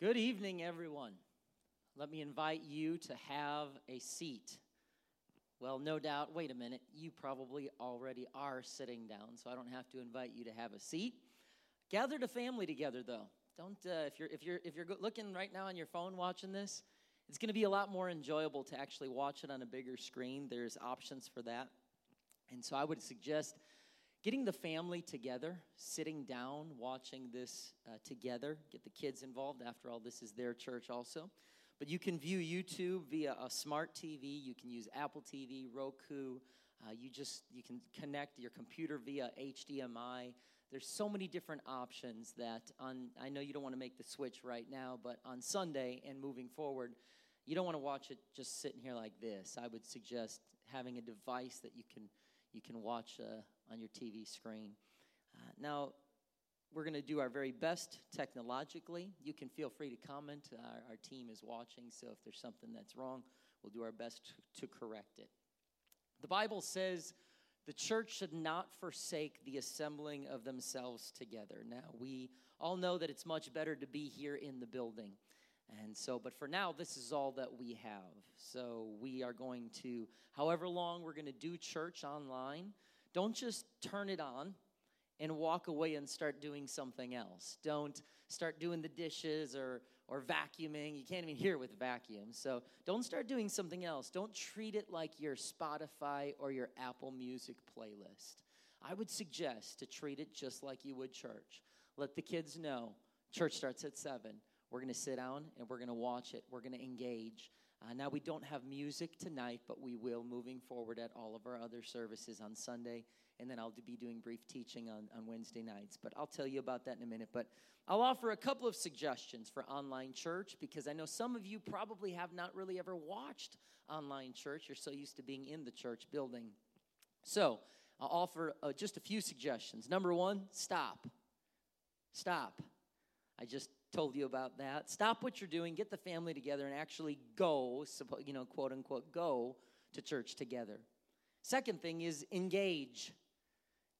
Good evening, everyone. Let me invite you to have a seat. Well, no doubt, wait a minute, you probably already are sitting down, so I don't have to invite you to have a seat. Gather the family together, though. Don't, uh, if, you're, if, you're, if you're looking right now on your phone watching this, it's going to be a lot more enjoyable to actually watch it on a bigger screen. There's options for that. And so I would suggest getting the family together, sitting down, watching this uh, together, get the kids involved. After all, this is their church also. But you can view YouTube via a smart TV. You can use Apple TV, Roku. Uh, you just you can connect your computer via HDMI. There's so many different options that on. I know you don't want to make the switch right now, but on Sunday and moving forward, you don't want to watch it just sitting here like this. I would suggest having a device that you can you can watch uh, on your TV screen. Uh, now, we're going to do our very best technologically. You can feel free to comment. Our, our, team is watching, so if there's something that's wrong, we'll do our best to, to correct it. The Bible says the church should not forsake the assembling of themselves together. Now, we all know that it's much better to be here in the building. And so, but for now, this is all that we have. So we are going to, however long we're going to do church online, don't just turn it on and walk away and start doing something else. Don't start doing the dishes or, or vacuuming. You can't even hear with vacuum. So don't start doing something else. Don't treat it like your Spotify or your Apple Music playlist. I would suggest to treat it just like you would church. Let the kids know church starts at 7 we're going to sit down and we're going to watch it. We're going to engage. Uh, now, we don't have music tonight, but we will moving forward at all of our other services on Sunday. And then I'll be doing brief teaching on, on Wednesday nights. But I'll tell you about that in a minute. But I'll offer a couple of suggestions for online church because I know some of you probably have not really ever watched online church. You're so used to being in the church building. So I'll offer uh, just a few suggestions. Number one, stop. Stop. I just told you about that. Stop what you're doing, get the family together, and actually go, you know, quote unquote, go to church together. Second thing is engage.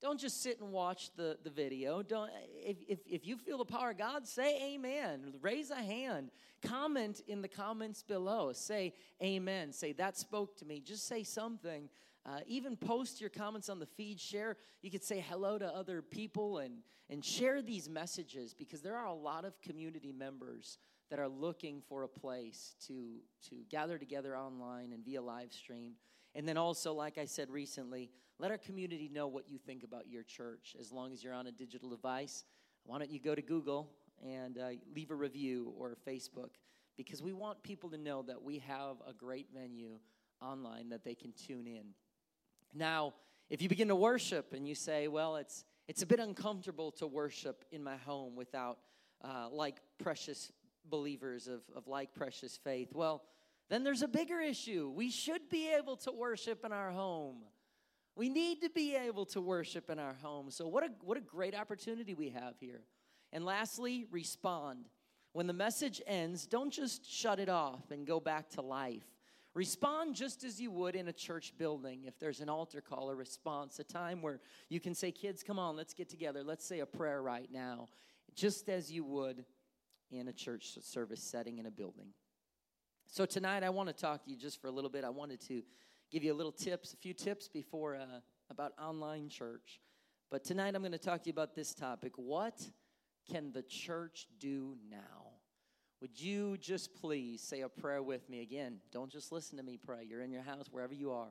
Don't just sit and watch the, the video. Don't if, if, if you feel the power of God, say amen. Raise a hand. Comment in the comments below. Say amen. Say that spoke to me. Just say something uh, even post your comments on the feed. Share. You could say hello to other people and, and share these messages because there are a lot of community members that are looking for a place to, to gather together online and via live stream. And then also, like I said recently, let our community know what you think about your church as long as you're on a digital device. Why don't you go to Google and uh, leave a review or Facebook because we want people to know that we have a great venue online that they can tune in. Now, if you begin to worship and you say, well, it's, it's a bit uncomfortable to worship in my home without uh, like precious believers of, of like precious faith, well, then there's a bigger issue. We should be able to worship in our home. We need to be able to worship in our home. So, what a, what a great opportunity we have here. And lastly, respond. When the message ends, don't just shut it off and go back to life. Respond just as you would in a church building. If there's an altar call a response, a time where you can say, Kids, come on, let's get together. Let's say a prayer right now, just as you would in a church service setting in a building. So, tonight I want to talk to you just for a little bit. I wanted to give you a little tips, a few tips before uh, about online church. But tonight I'm going to talk to you about this topic What can the church do now? Would you just please say a prayer with me again? Don't just listen to me pray. You're in your house, wherever you are.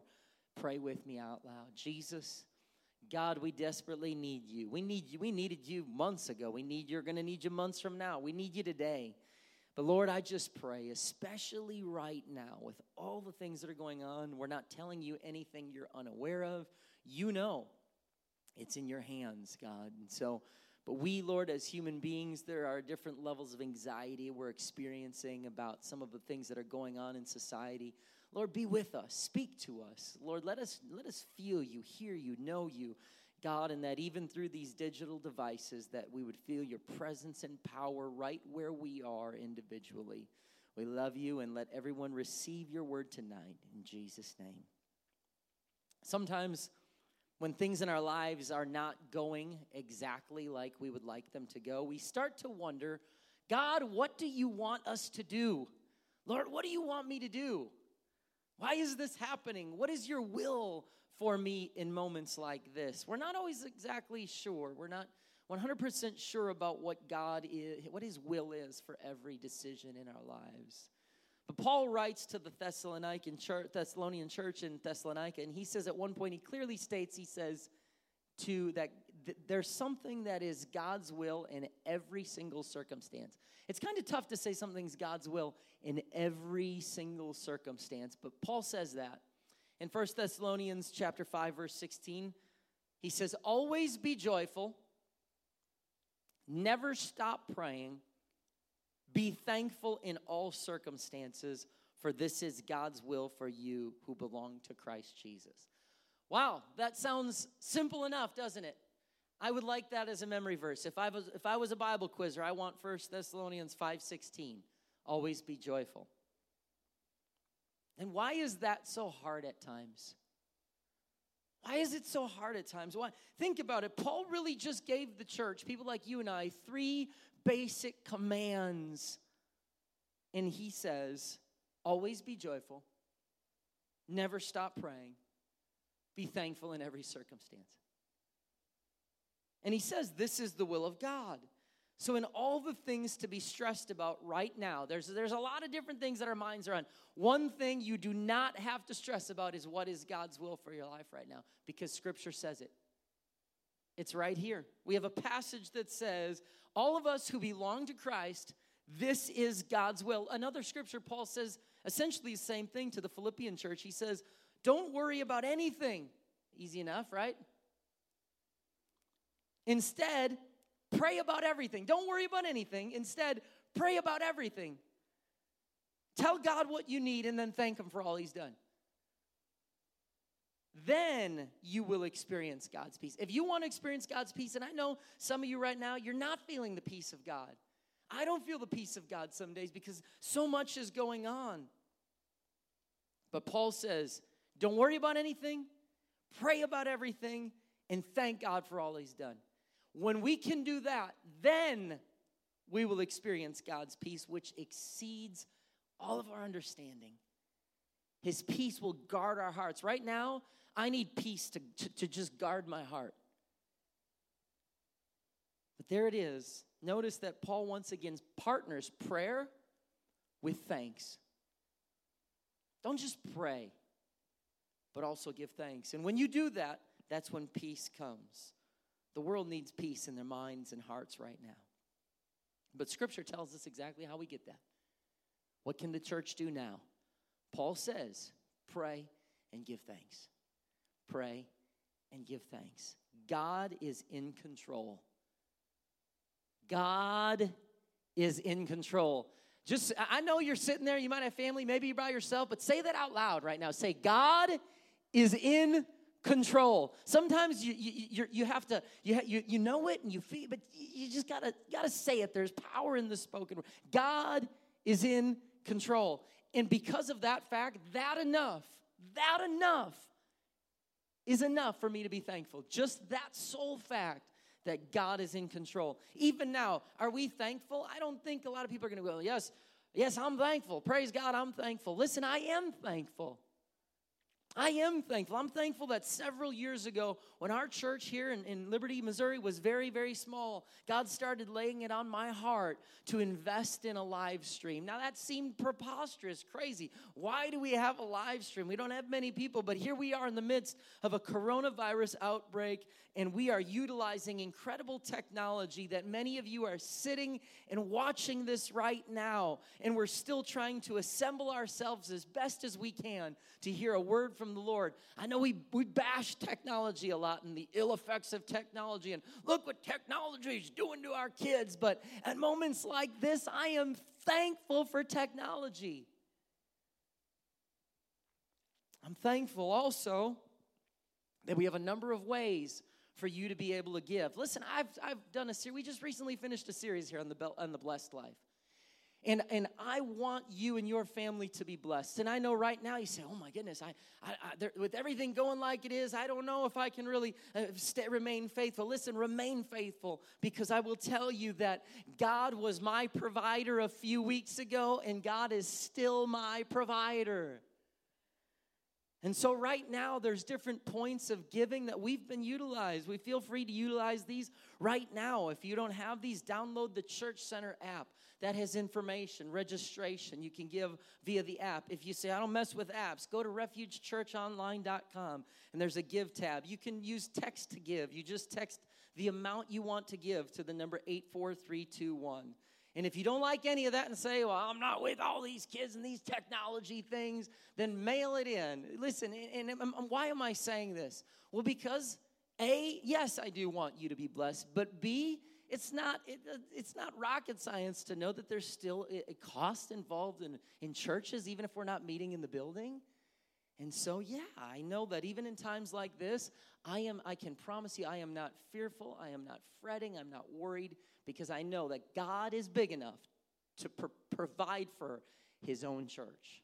Pray with me out loud. Jesus, God, we desperately need you. We need you. We needed you months ago. We need you're going to need you months from now. We need you today. But Lord, I just pray, especially right now, with all the things that are going on, we're not telling you anything you're unaware of. You know it's in your hands, God. And so but we, Lord, as human beings, there are different levels of anxiety we're experiencing about some of the things that are going on in society. Lord, be with us. Speak to us. Lord, let us let us feel you, hear you, know you. God, and that even through these digital devices that we would feel your presence and power right where we are individually. We love you and let everyone receive your word tonight in Jesus name. Sometimes when things in our lives are not going exactly like we would like them to go, we start to wonder God, what do you want us to do? Lord, what do you want me to do? Why is this happening? What is your will for me in moments like this? We're not always exactly sure. We're not 100% sure about what God is, what his will is for every decision in our lives. But Paul writes to the Thessalonican church, Thessalonian church in Thessalonica, and he says at one point, he clearly states, he says, to that th- there's something that is God's will in every single circumstance. It's kind of tough to say something's God's will in every single circumstance, but Paul says that. In 1 Thessalonians chapter 5 verse 16, he says, "Always be joyful, never stop praying, be thankful in all circumstances, for this is God's will for you who belong to Christ Jesus." Wow, that sounds simple enough, doesn't it? I would like that as a memory verse. If I was if I was a Bible quizzer, I want 1 Thessalonians 5:16. Always be joyful. And why is that so hard at times? Why is it so hard at times? Why? Think about it. Paul really just gave the church, people like you and I, three basic commands. And he says, always be joyful, never stop praying, be thankful in every circumstance. And he says, This is the will of God. So, in all the things to be stressed about right now, there's, there's a lot of different things that our minds are on. One thing you do not have to stress about is what is God's will for your life right now, because Scripture says it. It's right here. We have a passage that says, All of us who belong to Christ, this is God's will. Another scripture, Paul says essentially the same thing to the Philippian church. He says, don't worry about anything. Easy enough, right? Instead, pray about everything. Don't worry about anything. Instead, pray about everything. Tell God what you need and then thank Him for all He's done. Then you will experience God's peace. If you want to experience God's peace, and I know some of you right now, you're not feeling the peace of God. I don't feel the peace of God some days because so much is going on. But Paul says, don't worry about anything, pray about everything, and thank God for all He's done. When we can do that, then we will experience God's peace, which exceeds all of our understanding. His peace will guard our hearts. Right now, I need peace to, to, to just guard my heart. But there it is. Notice that Paul once again partners prayer with thanks. Don't just pray, but also give thanks. And when you do that, that's when peace comes. The world needs peace in their minds and hearts right now. But Scripture tells us exactly how we get that. What can the church do now? Paul says, pray and give thanks. Pray and give thanks. God is in control. God is in control. Just, I know you're sitting there, you might have family, maybe you're by yourself, but say that out loud right now. Say, God is in control. Sometimes you, you, you have to, you, you, you know it and you feel, but you just gotta, gotta say it. There's power in the spoken word. God is in control. And because of that fact, that enough, that enough is enough for me to be thankful. Just that sole fact that God is in control. Even now, are we thankful? I don't think a lot of people are gonna go, yes, yes, I'm thankful. Praise God, I'm thankful. Listen, I am thankful. I am thankful. I'm thankful that several years ago, when our church here in, in, Liberty, Missouri was very, very small, God started laying it on my heart to invest in a live stream. Now, that seemed preposterous, crazy. Why do we have a live stream? We don't have many people, but here we are in the midst of a coronavirus outbreak, and we are utilizing incredible technology that many of you are sitting and watching this right now. And we're still trying to assemble ourselves as best as we can to hear a word from the Lord. I know we, we bash technology a lot and the ill effects of technology, and look what technology is doing to our kids. But at moments like this, I am thankful for technology. I'm thankful also that we have a number of ways for you to be able to give. Listen, I've, I've done a series, we just recently finished a series here on the, on the Blessed Life. And, and I want you and your family to be blessed. And I know right now you say, oh my goodness, I, I, I with everything going like it is, I don't know if I can really uh, stay, remain faithful. Listen, remain faithful because I will tell you that God was my provider a few weeks ago and God is still my provider. And so, right now, there's different points of giving that we've been utilized. We feel free to utilize these right now. If you don't have these, download the Church Center app that has information, registration. You can give via the app. If you say, I don't mess with apps, go to refugechurchonline.com and there's a give tab. You can use text to give. You just text the amount you want to give to the number 84321. And if you don't like any of that and say, well, I'm not with all these kids and these technology things, then mail it in. Listen, and, and, and why am I saying this? Well, because A, yes, I do want you to be blessed, but B, it's not, it, uh, it's not rocket science to know that there's still a cost involved in, in churches, even if we're not meeting in the building. And so, yeah, I know that even in times like this, I am, I can promise you, I am not fearful, I am not fretting, I'm not worried because I know that God is big enough to pr- provide for his own church.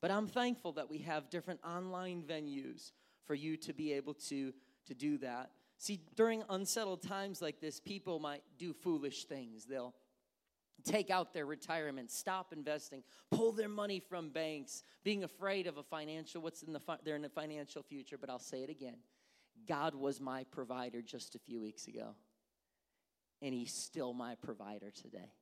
But I'm thankful that we have different online venues for you to be able to, to do that. See, during unsettled times like this, people might do foolish things. They'll take out their retirement, stop investing, pull their money from banks, being afraid of a financial what's in the they're in the financial future. But I'll say it again: God was my provider just a few weeks ago and He's still my provider today.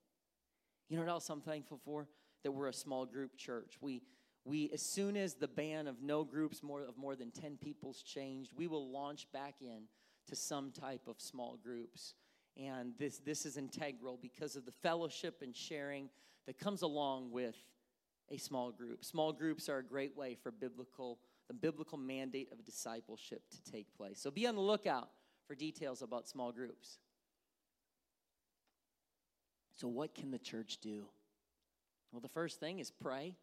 You know what else I'm thankful for? That we're a small group church. We we as soon as the ban of no groups more of more than 10 people's changed, we will launch back in to some type of small groups. And this this is integral because of the fellowship and sharing that comes along with a small group. Small groups are a great way for biblical the biblical mandate of discipleship to take place. So be on the lookout for details about small groups. So, what can the church do? Well, the first thing is pray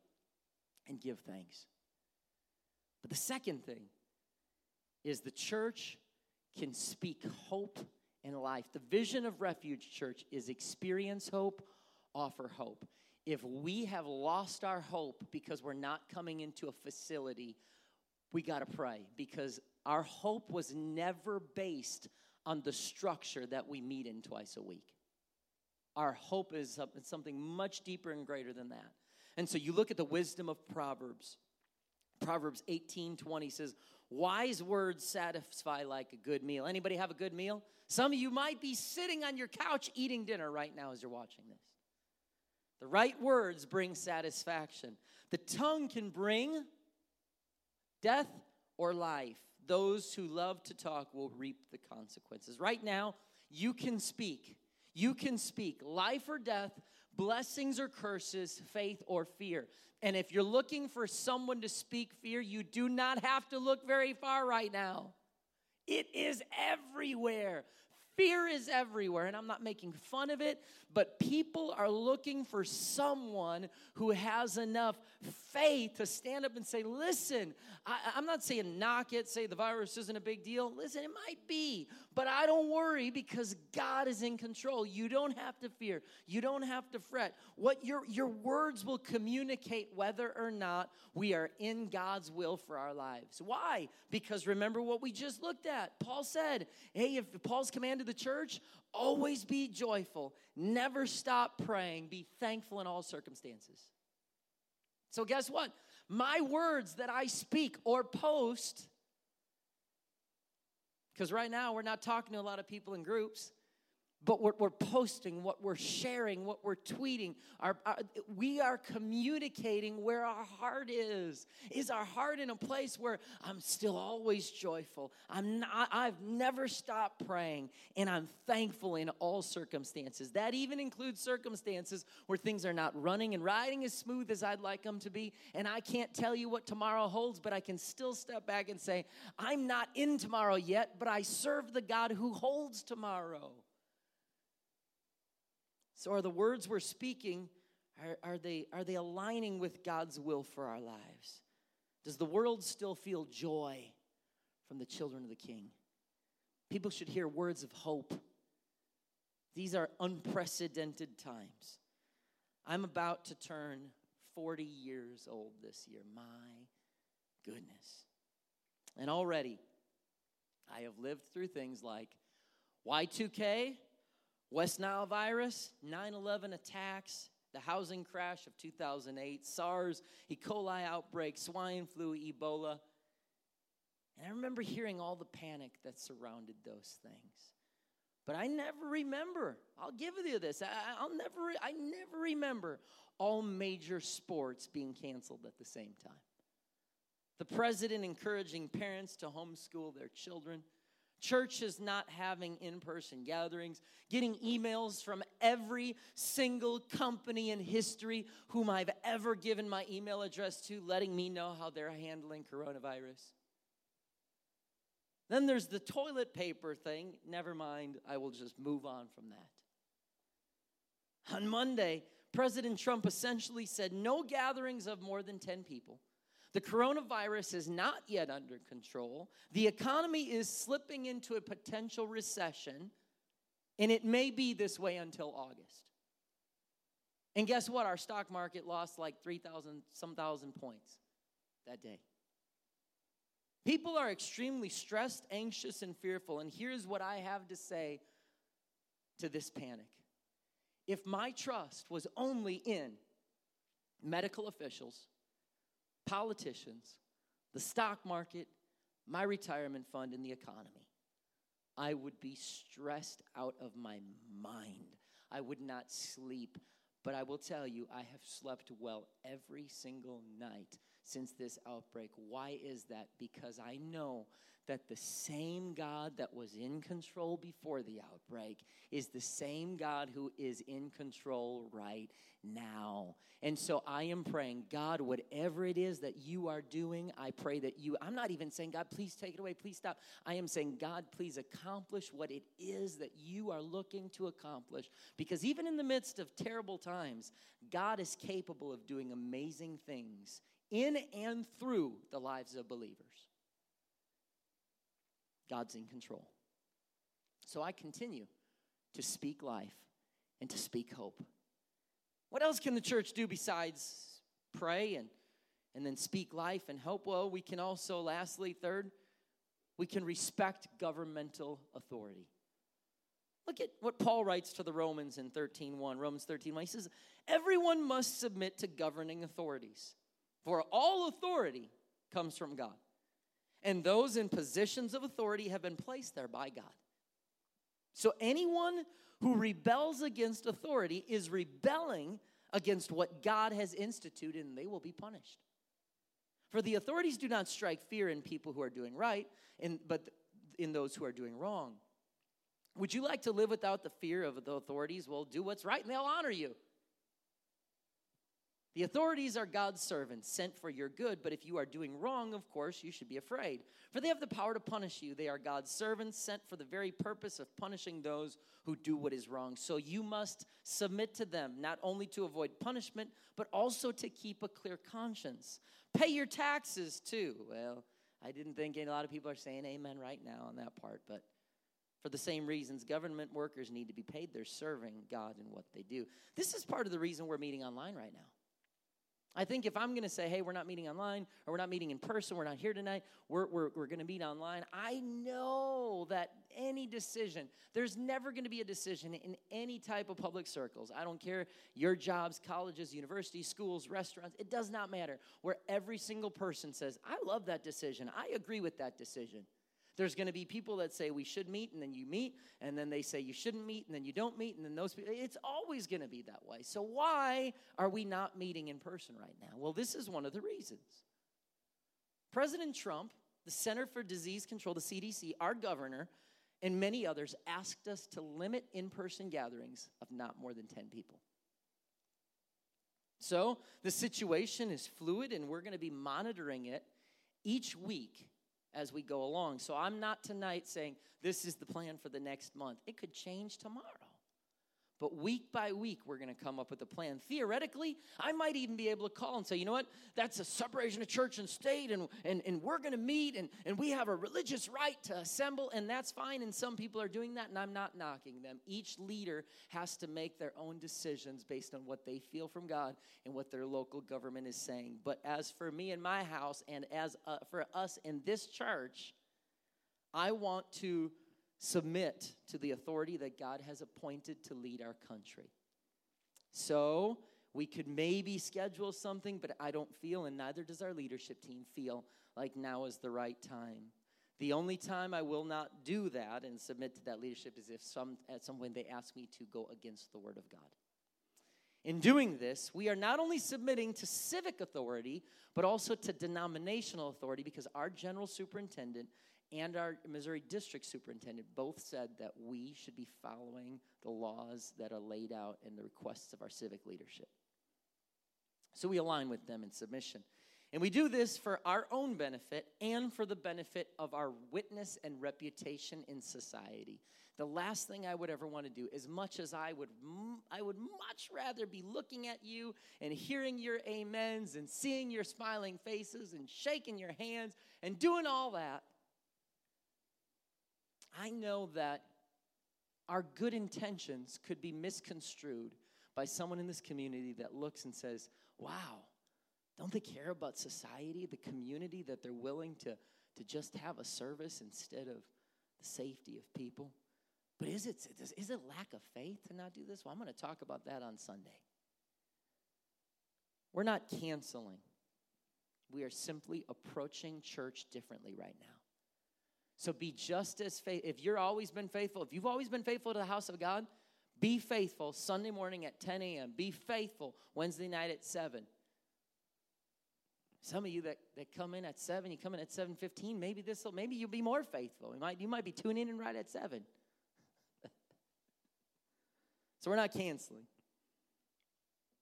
and give thanks. But the second thing is the church can speak hope and life. The vision of Refuge Church is experience hope, offer hope. If we have lost our hope because we're not coming into a facility, we got to pray because our hope was never based on the structure that we meet in twice a week. Our hope is something much deeper and greater than that. And so you look at the wisdom of Proverbs. Proverbs 18 20 says, Wise words satisfy like a good meal. Anybody have a good meal? Some of you might be sitting on your couch eating dinner right now as you're watching this. The right words bring satisfaction. The tongue can bring death or life. Those who love to talk will reap the consequences. Right now, you can speak you can speak life or death, blessings or curses, faith or fear. And if you're looking for someone to speak fear, you do not have to look very far right now. It is everywhere. Fear is everywhere, and I'm not making fun of it, but people are looking for someone who has enough faith to stand up and say, Listen, I, am not saying knock it, say the virus isn't a big deal. Listen, it might be, but I don't worry because God is in control. You don't have to fear, you don't have to fret. What your, your words will communicate whether or not we are in God's will for our lives. Why? Because remember what we just looked at. Paul said, Hey, if Paul's commanded the church, always be joyful, never stop praying, be thankful in all circumstances. So, guess what? My words that I speak or post, because right now we're not talking to a lot of people in groups, but what we're posting, what we're sharing, what we're tweeting, our, our, we are communicating where our heart is. Is our heart in a place where I'm still always joyful? I'm not, I've never stopped praying, and I'm thankful in all circumstances. That even includes circumstances where things are not running and riding as smooth as I'd like them to be, and I can't tell you what tomorrow holds, but I can still step back and say, I'm not in tomorrow yet, but I serve the God who holds tomorrow. So, are the words we're speaking, are, are, they, are they aligning with God's will for our lives? Does the world still feel joy from the children of the King? People should hear words of hope. These are unprecedented times. I'm about to turn 40 years old this year. My goodness. And already, I have lived through things like Y2K, West Nile virus, 9 11 attacks, the housing crash of 2008, SARS, E. coli outbreak, swine flu, Ebola. And I remember hearing all the panic that surrounded those things. But I never remember, I'll give you this, I, will never, I never remember all major sports being canceled at the same time. The president encouraging parents to homeschool their children churches not having in person gatherings, getting emails from every single company in history whom I've ever given my email address to, letting me know how they're handling coronavirus. Then there's the toilet paper thing. Never mind, I will just move on from that. On Monday, President Trump essentially said no gatherings of more than 10 people. The coronavirus is not yet under control. The economy is slipping into a potential recession, and it may be this way until August. And guess what? Our stock market lost like 3,000 some thousand points that day. People are extremely stressed, anxious, and fearful. And here's what I have to say to this panic if my trust was only in medical officials, politicians, the stock market, my retirement fund, and the economy, I would be stressed out of my mind. I would not sleep. But I will tell you, I have slept well every single night since this outbreak. Why is that? Because I know that the same God that was in control before the outbreak is the same God who is in control right now. And so I am praying, God, whatever it is that you are doing, I pray that you, I'm not even saying, God, please take it away, please stop. I am saying, God, please accomplish what it is that you are looking to accomplish. Because even in the midst of terrible times, God is capable of doing amazing things in and through the lives of believers. God's in control. So I continue to speak life and to speak hope. What else can the church do besides pray and, and then speak life and hope? Well, we can also, lastly, third, we can respect governmental authority. Look at what Paul writes to the Romans in 13:1. Romans 13:1. He says, "Everyone must submit to governing authorities, for all authority comes from God. And those in positions of authority have been placed there by God. So anyone who rebels against authority is rebelling against what God has instituted, and they will be punished. For the authorities do not strike fear in people who are doing right, in, but in those who are doing wrong. Would you like to live without the fear of the authorities? Well, do what's right and they'll honor you. The authorities are God's servants, sent for your good, but if you are doing wrong, of course, you should be afraid. For they have the power to punish you. They are God's servants, sent for the very purpose of punishing those who do what is wrong. So you must submit to them, not only to avoid punishment, but also to keep a clear conscience. Pay your taxes too. Well, I didn't think a lot of people are saying amen right now on that part, but for the same reasons, government workers need to be paid. They're serving God in what they do. This is part of the reason we're meeting online right now. I think if I'm going to say, hey, we're not meeting online or we're not meeting in person, we're not here tonight, we're, we're, we're going to meet online, I know that any decision, there's never going to be a decision in any type of public circles. I don't care your jobs, colleges, universities, schools, restaurants, it does not matter, where every single person says, I love that decision, I agree with that decision. There's going to be people that say we should meet, and then you meet, and then they say you shouldn't meet, and then you don't meet, and then those people. It's always going to be that way. So, why are we not meeting in person right now? Well, this is one of the reasons. President Trump, the Center for Disease Control, the CDC, our governor, and many others asked us to limit in person gatherings of not more than 10 people. So, the situation is fluid, and we're going to be monitoring it each week as we go along. So I'm not tonight saying this is the plan for the next month. It could change tomorrow. But week by week, we're going to come up with a plan. Theoretically, I might even be able to call and say, you know what? That's a separation of church and state, and, and, and we're going to meet, and, and we have a religious right to assemble, and that's fine. And some people are doing that, and I'm not knocking them. Each leader has to make their own decisions based on what they feel from God and what their local government is saying. But as for me and my house, and as uh, for us in this church, I want to submit to the authority that God has appointed to lead our country. So, we could maybe schedule something, but I don't feel, and neither does our leadership team feel, like now is the right time. The only time I will not do that and submit to that leadership is if some, at some point they ask me to go against the Word of God. In doing this, we are not only submitting to civic authority, but also to denominational authority because our general superintendent and our Missouri district superintendent both said that we should be following the laws that are laid out in the requests of our civic leadership. So we align with them in submission. And we do this for our own benefit and for the benefit of our witness and reputation in society. The last thing I would ever want to do, as much as I would, I would much rather be looking at you and hearing your amens and seeing your smiling faces and shaking your hands and doing all that, I know that our good intentions could be misconstrued by someone in this community that looks and says, wow, don't they care about society, the community, that they're willing to, to just have a service instead of the safety of people? But is it, is it lack of faith to not do this? Well, I'm going to talk about that on Sunday. We're not canceling, we are simply approaching church differently right now. So be just as faithful. If you're always been faithful, if you've always been faithful to the house of God, be faithful Sunday morning at 10 a.m. Be faithful Wednesday night at 7. Some of you that, that come in at 7, you come in at 7.15, maybe this will maybe you'll be more faithful. You might, you might be tuning in right at 7. so we're not canceling.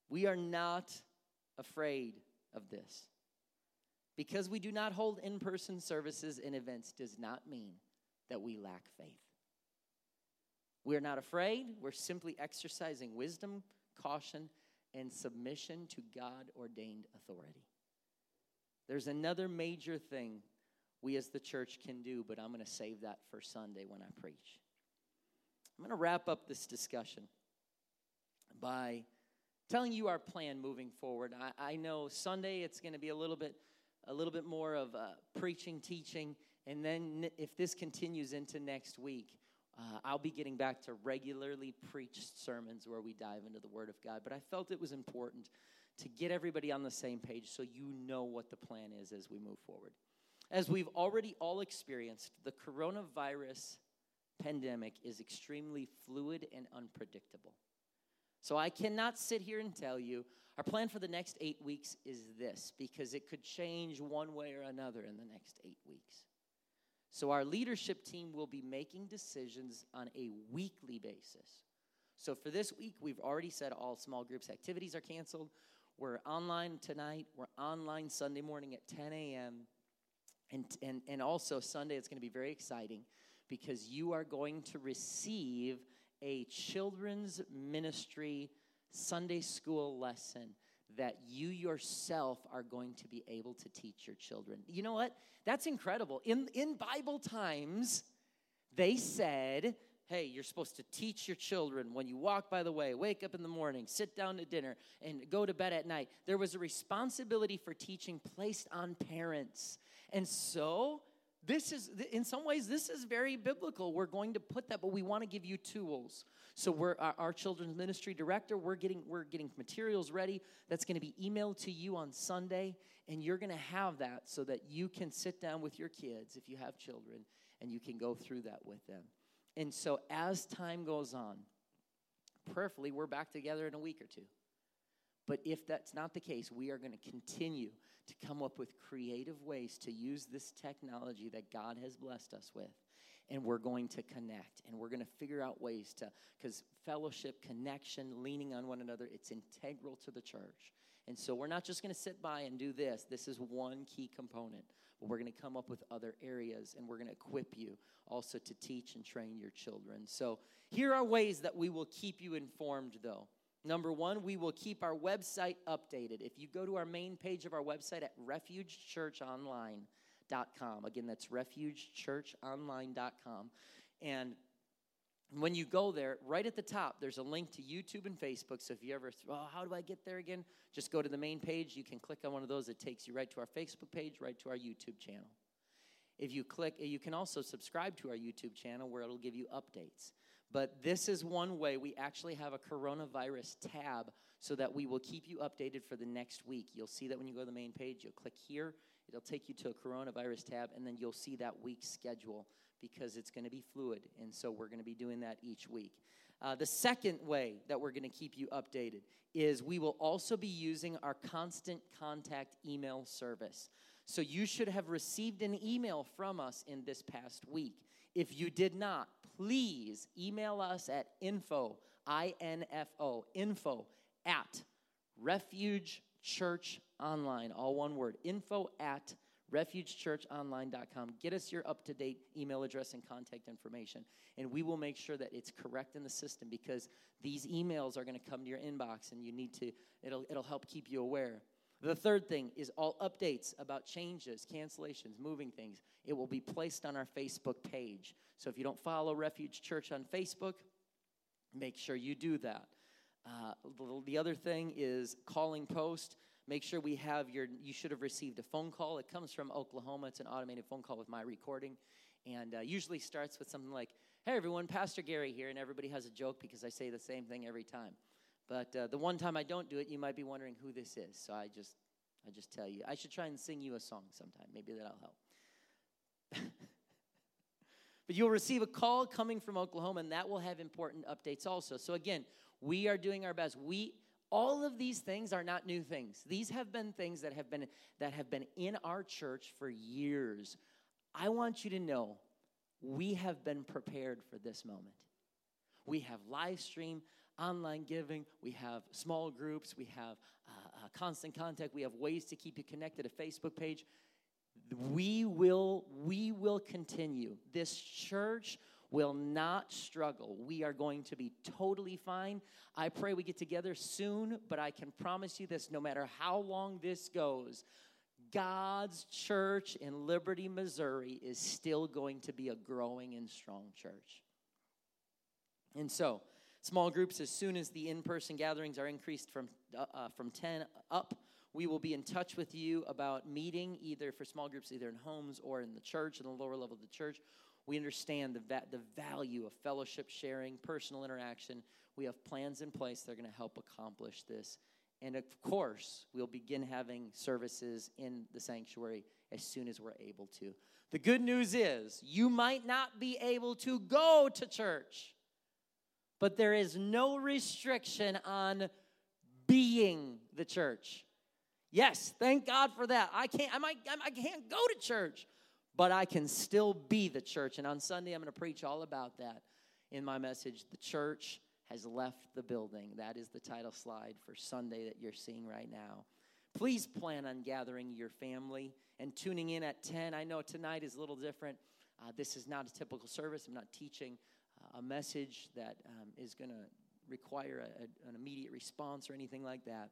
We are not afraid of this. Because we do not hold in person services and events does not mean that we lack faith. We're not afraid, we're simply exercising wisdom, caution, and submission to God ordained authority. There's another major thing we as the church can do, but I'm going to save that for Sunday when I preach. I'm going to wrap up this discussion by telling you our plan moving forward. I, I know Sunday it's going to be a little bit a little bit more of uh, preaching, teaching, and then if this continues into next week, uh, I'll be getting back to regularly preached sermons where we dive into the Word of God. But I felt it was important to get everybody on the same page so you know what the plan is as we move forward. As we've already all experienced, the coronavirus pandemic is extremely fluid and unpredictable. So I cannot sit here and tell you our plan for the next eight weeks is this because it could change one way or another in the next eight weeks. So, our leadership team will be making decisions on a weekly basis. So, for this week, we've already said all small groups activities are canceled. We're online tonight, we're online Sunday morning at 10 a.m. And, and, and also, Sunday, it's going to be very exciting because you are going to receive a children's ministry Sunday school lesson that you yourself are going to be able to teach your children. You know what? That's incredible. In, in Bible times, they said, hey, you're supposed to teach your children when you walk by the way, wake up in the morning, sit down to dinner, and go to bed at night. There was a responsibility for teaching placed on parents. And so, this is, in some ways, this is very biblical. We're going to put that, but we want to give you tools. So we're our, our, children's ministry director. We're getting we're getting materials ready. That's going to be emailed to you on Sunday, and you're going to have that so that you can sit down with your kids if you have children, and you can go through that with them. And so as time goes on, prayerfully, we're back together in a week or two. But if that's not the case, we are going to continue to come up with creative ways to use this technology that God has blessed us with and we're going to connect and we're going to figure out ways to because fellowship connection leaning on one another it's integral to the church and so we're not just going to sit by and do this this is one key component but we're going to come up with other areas and we're going to equip you also to teach and train your children. So, here are ways that we will keep you informed, though. Number one, we will keep our website updated. If you go to our main page of our website at refugechurchonline.com, again, that's refugechurchonline.com, and when you go there, right at the top, there's a link to YouTube and Facebook. So if you ever, oh, how do I get there again? Just go to the main page. You can click on one of those. It takes you right to our Facebook page, right to our YouTube channel. If you click, you can also subscribe to our YouTube channel where it'll give you updates. But this is one way we actually have a coronavirus tab so that we will keep you updated for the next week. You'll see that when you go to the main page, you'll click here, it'll take you to a coronavirus tab, and then you'll see that week's schedule because it's going to be fluid. And so we're going to be doing that each week. Uh, the second way that we're going to keep you updated is we will also be using our constant contact email service. So you should have received an email from us in this past week. If you did not, please email us at info, I-N-F-O, info at Refuge Church Online, all one word, info at refugechurchonline.com. Get us your up to date email address and contact information, and we will make sure that it's correct in the system because these emails are going to come to your inbox and you need to, it'll, it'll help keep you aware. The third thing is all updates about changes, cancellations, moving things. It will be placed on our Facebook page. So if you don't follow Refuge Church on Facebook, make sure you do that. Uh, the other thing is calling post make sure we have your you should have received a phone call it comes from oklahoma it's an automated phone call with my recording and uh, usually starts with something like hey everyone pastor gary here and everybody has a joke because i say the same thing every time but uh, the one time i don't do it you might be wondering who this is. So i just i just tell you. I should try and sing you a song sometime. Maybe that'll help. But you'll receive a call coming from oklahoma and that will have important updates also. So again we are doing our best. We all of these things are not new things. These have been things that have been that have been in our church for years. I want you to know we have been prepared for this moment. We have live stream online giving we have small groups we have uh, uh, constant contact we have ways to keep you connected a facebook page we will we will continue this church will not struggle. We are going to be totally fine. I pray we get together soon, but I can promise you this no matter how long this goes, God's church in Liberty, Missouri is still going to be a growing and strong church. And so, small groups, as soon as the in person gatherings are increased from, uh, uh, from 10 up, we will be in touch with you about meeting either for small groups, either in homes or in the church, in the lower level of the church, we understand the, va- the value of fellowship sharing, personal interaction. We have plans in place that are going to help accomplish this. And of course, we'll begin having services in the sanctuary as soon as we're able to. The good news is, you might not be able to go to church, but there is no restriction on being the church. Yes, thank God for that. I can't I might I can't go to church, but I can still be the church. And on Sunday, I'm going to preach all about that in my message. The church has left the building. That is the title slide for Sunday that you're seeing right now. Please plan on gathering your family and tuning in at 10. I know tonight is a little different. Uh, this is not a typical service. I'm not teaching a message that um, is going to require a, a, an immediate response or anything like that.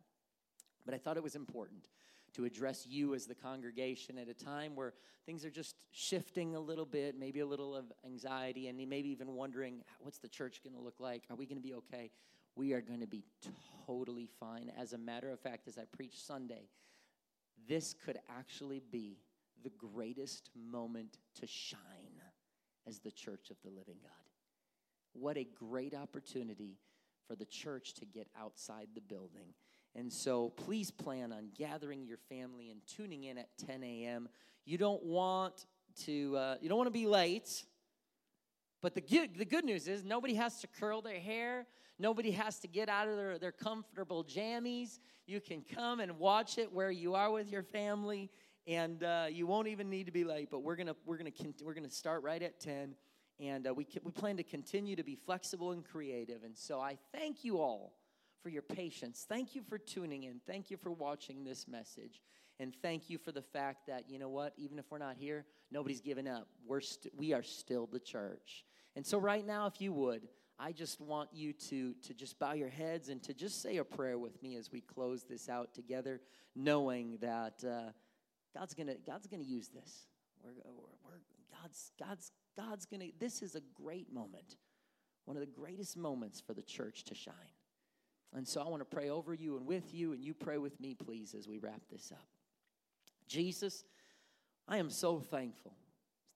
But I thought it was important to address you as the congregation at a time where things are just shifting a little bit, maybe a little of anxiety, and maybe even wondering, what's the church going to look like? Are we going to be okay? We are going to be totally fine. As a matter of fact, as I preach Sunday, this could actually be the greatest moment to shine as the church of the living God. What a great opportunity for the church to get outside the building and so please plan on gathering your family and tuning in at 10 a.m. You don't want to, uh, you don't want to be late. But the good, the good news is nobody has to curl their hair. Nobody has to get out of their, their comfortable jammies. You can come and watch it where you are with your family, and uh, you won't even need to be late. But we're gonna we're gonna we're gonna start right at ten, and uh, we we plan to continue to be flexible and creative. And so I thank you all for your patience. Thank you for tuning in. Thank you for watching this message. And thank you for the fact that, you know what, even if we're not here, nobody's giving up. We're st- we are still the church. And so, right now, if you would, I just want you to, to just bow your heads and to just say a prayer with me as we close this out together, knowing that uh, God's going to God's gonna use this. We're, we're, we're, God's, God's, God's going to, this is a great moment, one of the greatest moments for the church to shine. And so I want to pray over you and with you, and you pray with me, please, as we wrap this up. Jesus, I am so thankful.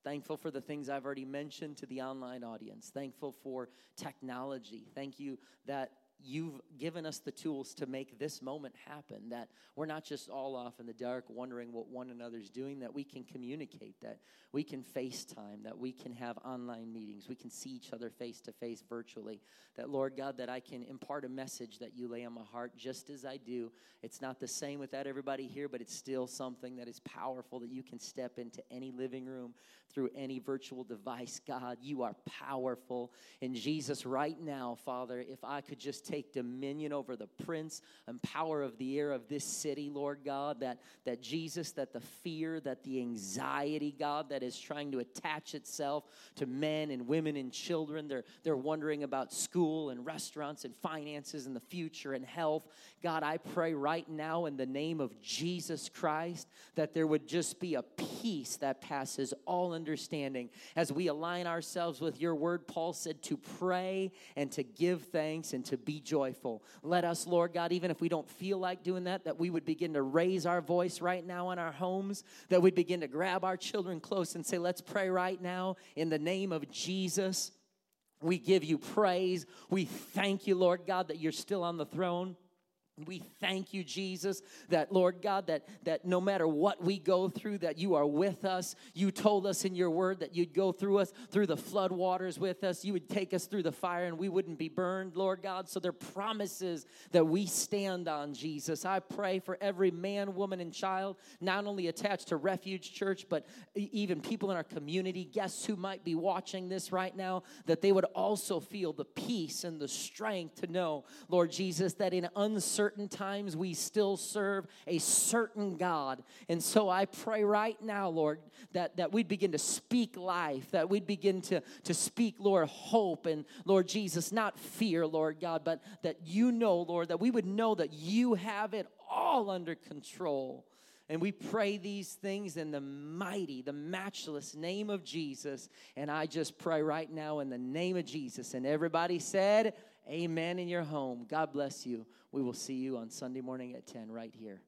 Thankful for the things I've already mentioned to the online audience. Thankful for technology. Thank you that you've given us the tools to make this moment happen that we're not just all off in the dark wondering what one another's doing that we can communicate that we can facetime that we can have online meetings we can see each other face to face virtually that lord god that i can impart a message that you lay on my heart just as i do. It's not the same without everybody here but it's still something that is powerful that you can step into any living room through any virtual device god you are powerful in jesus right now father if i could just take dominion over the prince and power of the air of this city, Lord God, that, that Jesus, that the fear, that the anxiety, God, that is trying to attach itself to men and women and children. They're, they're wondering about school and restaurants and finances and the future and health. God, I pray right now in the name of Jesus Christ that there would just be a peace that passes all understanding as we align ourselves with your word. Paul said to pray and to give thanks and to be joyful. Let us, Lord God, even if we don't feel like doing that, that we would begin to raise our voice right now in our homes, that we'd begin to grab our children close and say, Let's pray right now in the name of Jesus. We give you praise. We thank you, Lord God, that you're still on the throne. We thank you, Jesus, that Lord God, that, that no matter what we go through, that you are with us. You told us in your word that you'd go through us through the flood waters with us. You would take us through the fire and we wouldn't be burned, Lord God. So there are promises that we stand on, Jesus. I pray for every man, woman, and child, not only attached to Refuge Church, but even people in our community, guests who might be watching this right now, that they would also feel the peace and the strength to know, Lord Jesus, that in uncertain certain times we still serve a certain God. And so I pray right now, Lord, that, that we'd begin to speak life, that we'd begin to, to speak, Lord, hope and Lord Jesus, not fear, Lord God, but that you know, Lord, that we would know that you have it all under control. And we pray these things in the mighty, the matchless name of Jesus. And I just pray right now in the name of Jesus. And everybody said, Amen in your home. God bless you. We will see you on Sunday morning at 10 right here.